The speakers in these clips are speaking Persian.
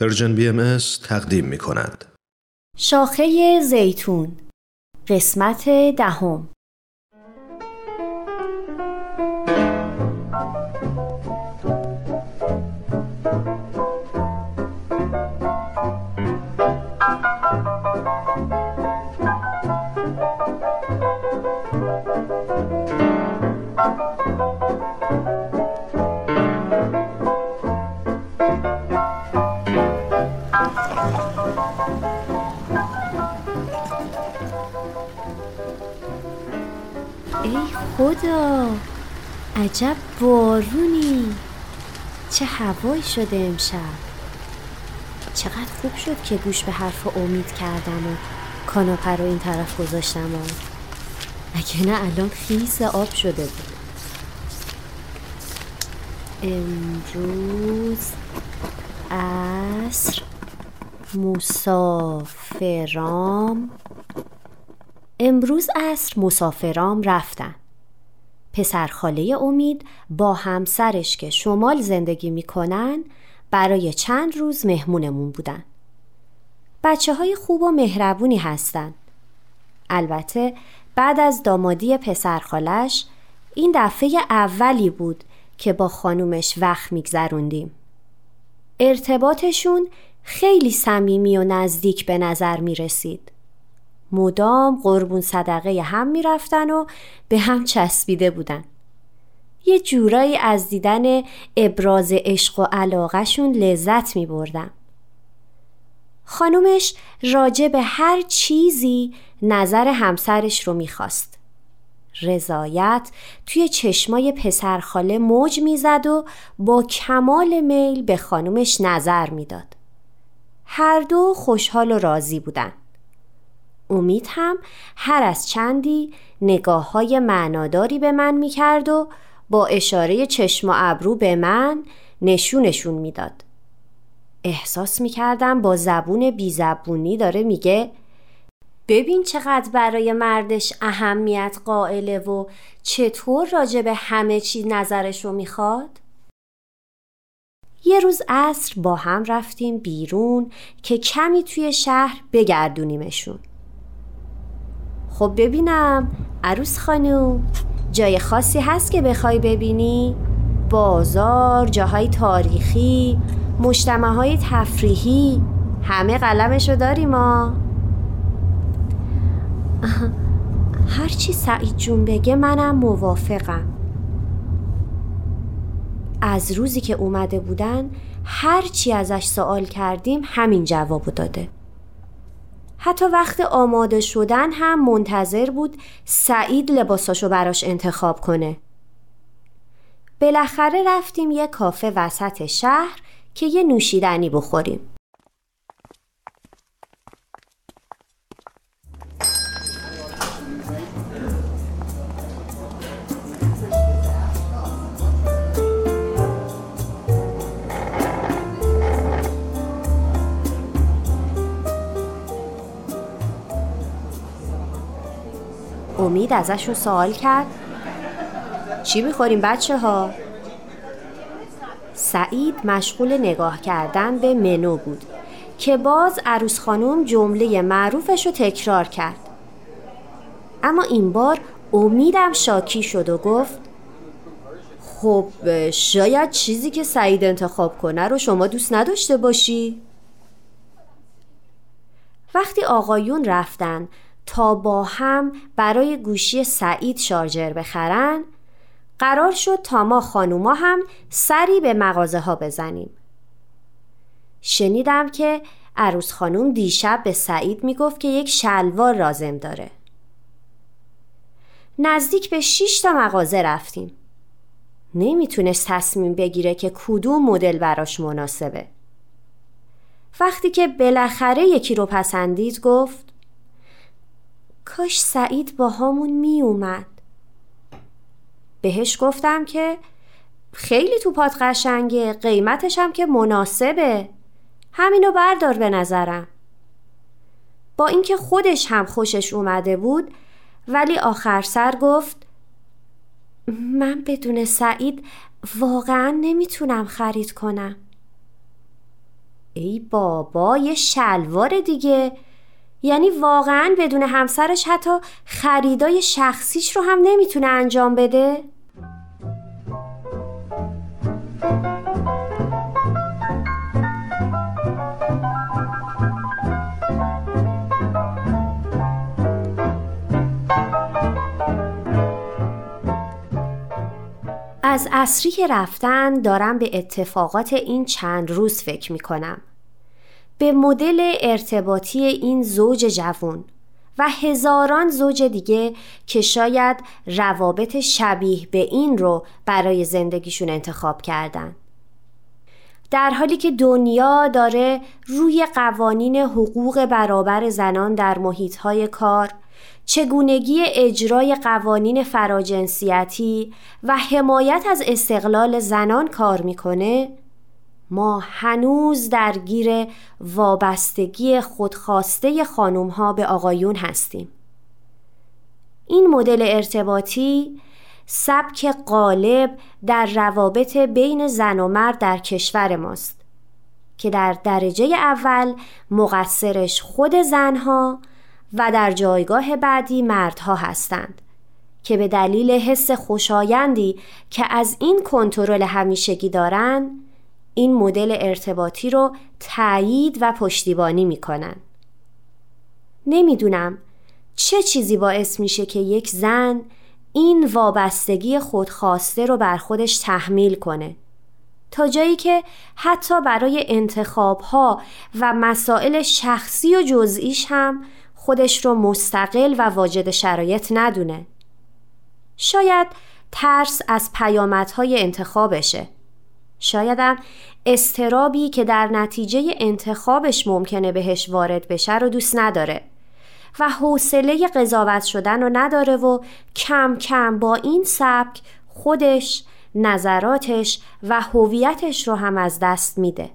پرژن بی ام تقدیم می کند. شاخه زیتون قسمت دهم ای خدا. عجب بارونی چه هوایی شده امشب. چقدر خوب شد که گوش به حرف امید کردم و کاناپه رو این طرف گذاشتم و اگه نه الان خیس آب شده بود. امروز عصر مسافرام. امروز عصر مسافرام رفتن. پسرخاله امید با همسرش که شمال زندگی می‌کنن برای چند روز مهمونمون بودن. بچه های خوب و مهربونی هستن. البته بعد از دامادی پسرخالش این دفعه اولی بود که با خانومش وقت میگذروندیم. ارتباطشون خیلی صمیمی و نزدیک به نظر می رسید. مدام قربون صدقه هم می رفتن و به هم چسبیده بودن. یه جورایی از دیدن ابراز عشق و علاقهشون لذت می بردم. خانومش راجع به هر چیزی نظر همسرش رو می‌خواست. رضایت توی چشمای پسرخاله موج می‌زد و با کمال میل به خانومش نظر می‌داد. هر دو خوشحال و راضی بودن. امید هم هر از چندی نگاه های معناداری به من می‌کرد و با اشاره چشم و ابرو به من نشونشون می‌داد. احساس می‌کردم با زبون بیزبونی داره میگه ببین چقدر برای مردش اهمیت قائله و چطور راجع به همه چی نظرش رو می‌خواد؟ یه روز عصر با هم رفتیم بیرون که کمی توی شهر بگردونیمشون خب ببینم. عروس خانوم جای خاصی هست که بخوای ببینی؟ بازار، جاهای تاریخی، مجتمع های تفریحی همه قلمشو داریم ما. هرچی سعید جون بگه منم موافقم. از روزی که اومده بودن هرچی ازش سوال کردیم همین جوابو داده. حتی وقت آماده شدن هم منتظر بود سعید لباساشو براش انتخاب کنه. بالاخره رفتیم یه کافه وسط شهر که یه نوشیدنی بخوریم. امید ازشون سوال کرد چی می‌خوریم بچه ها؟ سعید مشغول نگاه کردن به منو بود که باز عروس خانم جمله معروفش رو تکرار کرد اما این بار امیدم شاکی شد و گفت خب شاید چیزی که سعید انتخاب کنه رو شما دوست نداشته باشی؟ وقتی آقایون رفتن تا با هم برای گوشی سعید شارژر بخرن قرار شد تا ما خانوما هم سری به مغازه ها بزنیم. شنیدم که عروس خانوم دیشب به سعید می‌گفت که یک شلوار رازم داره. نزدیک به 6 تا مغازه رفتیم. نمی‌تونست تصمیم بگیره که کدوم مدل براش مناسبه. وقتی که بالاخره یکی رو پسندید گفت کاش سعید با همون می اومد. بهش گفتم که خیلی توپات قشنگه قیمتش هم که مناسبه. همینو بردار به نظرم. با اینکه خودش هم خوشش اومده بود ولی آخر سر گفت من بدون سعید واقعا نمی‌تونم خرید کنم. ای بابا یه شلوار دیگه. یعنی واقعا بدون همسرش حتی خریدای شخصیش رو هم نمی‌تونه انجام بده؟ از اصری که رفتن دارم به اتفاقات این چند روز فکر می کنم. به مدل ارتباطی این زوج جوون و هزاران زوج دیگه که شاید روابط شبیه به این رو برای زندگیشون انتخاب کردن. در حالی که دنیا داره روی قوانین حقوق برابر زنان در محیطهای کار چگونگی اجرای قوانین فراجنسیتی و حمایت از استقلال زنان کار می‌کنه ما هنوز درگیر وابستگی خودخواسته خانوم ها به آقایون هستیم. این مدل ارتباطی سبک غالب در روابط بین زن و مرد در کشور ماست که در درجه اول مقصرش خود زنها و در جایگاه بعدی مردها هستند که به دلیل حس خوشایندی که از این کنترل همیشگی دارند این مدل ارتباطی رو تایید و پشتیبانی می‌کنن. نمی‌دونم چه چیزی باعث میشه که یک زن این وابستگی خودخواسته رو بر خودش تحمیل کنه. تا جایی که حتی برای انتخاب ها و مسائل شخصی و جزئیش هم خودش رو مستقل و واجد شرایط ندونه. شاید ترس از پیامدهای انتخابشه. شایدم استرابی که در نتیجه انتخابش ممکنه بهش وارد بشه رو دوست نداره و حوصله قضاوت شدن رو نداره و کم کم با این سبک خودش نظراتش و هویتش رو هم از دست میده.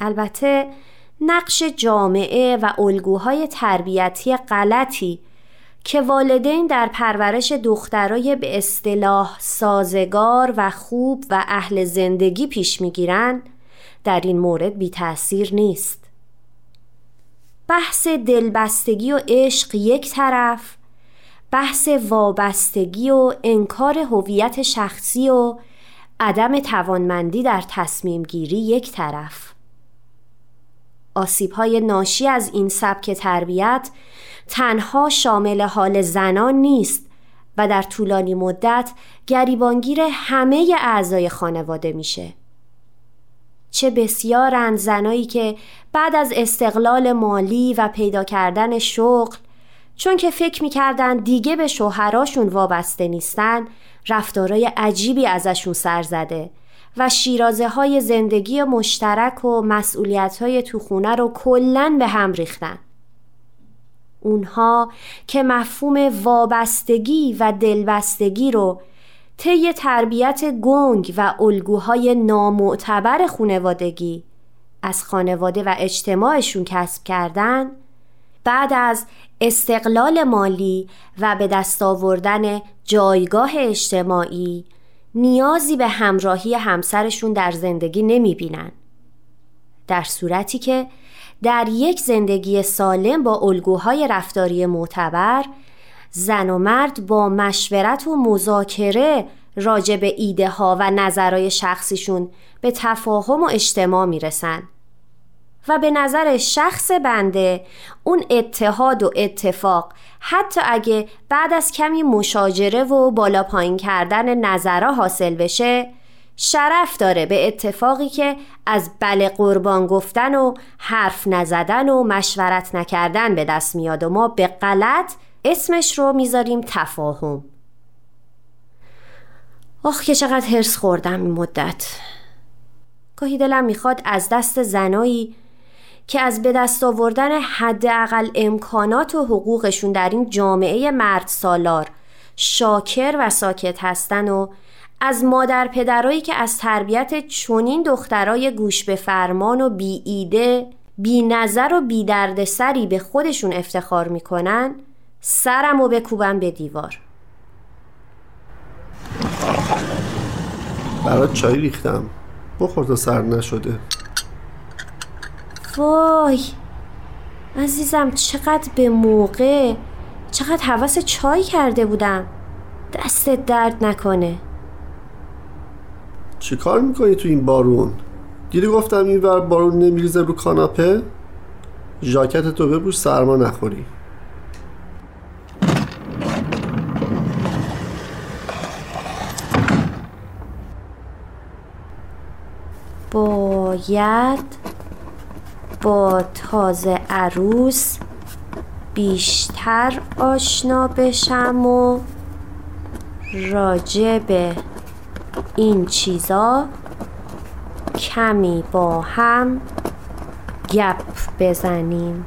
البته نقش جامعه و الگوهای تربیتی غلطی که والدین در پرورش دخترای به اصطلاح سازگار و خوب و اهل زندگی پیش می‌گیرند در این مورد بی تأثیر نیست. بحث دلبستگی و عشق یک طرف بحث وابستگی و انکار هویت شخصی و عدم توانمندی در تصمیم گیری یک طرف آسیب های ناشی از این سبک تربیت تنها شامل حال زنان نیست و در طولانی مدت گریبانگیر همه اعضای خانواده میشه. چه بسیارند زنایی که بعد از استقلال مالی و پیدا کردن شغل چون که فکر می‌کردن دیگه به شوهراشون وابسته نیستن رفتارای عجیبی ازشون سر زده و شیرازه های زندگی مشترک و مسئولیت های تو خونه رو کلن به هم ریختن. اونها که مفهوم وابستگی و دلبستگی رو طی تربیت گنگ و الگوهای نامعتبر خانوادگی از خانواده و اجتماعشون کسب کردن بعد از استقلال مالی و به دست آوردن جایگاه اجتماعی نیازی به همراهی همسرشون در زندگی نمی بینن. در صورتی که در یک زندگی سالم با الگوهای رفتاری معتبر زن و مرد با مشورت و مذاکره راجع به ایده ها و نظرهای شخصیشون به تفاهم و اجتماع می‌رسن و به نظر شخص بنده اون اتحاد و اتفاق حتی اگه بعد از کمی مشاجره و بالا پایین کردن نظرها حاصل بشه شرف داره به اتفاقی که از بله قربان گفتن و حرف نزدن و مشورت نکردن به دست میاد و ما به غلط اسمش رو می‌ذاریم تفاهم. آخ که چقدر هرس خوردم این مدت. گاهی دلم می‌خواد از دست زنایی که از به دست آوردن حداقل امکانات و حقوقشون در این جامعه مرد سالار شاکر و ساکت هستن و از مادر پدرایی که از تربیت چونین دخترای گوش به فرمان و بی ایده بی نظر و بی درد سری به خودشون افتخار می‌کنن سرم و بکوبم به دیوار. برات چای ریختم. بخور تا سرد نشده. وای عزیزم چقدر به موقع چقدر حواس چای کرده بودم. دستت درد نکنه. چی کار می‌کنی تو این بارون؟ دیدی گفتم این ور بارون نمیریزه رو کاناپه؟ ژاکت تو بپوش سرما نخوری باید با تازه عروس بیشتر آشنا بشم و راجع به این چیزا کمی با هم گپ بزنیم.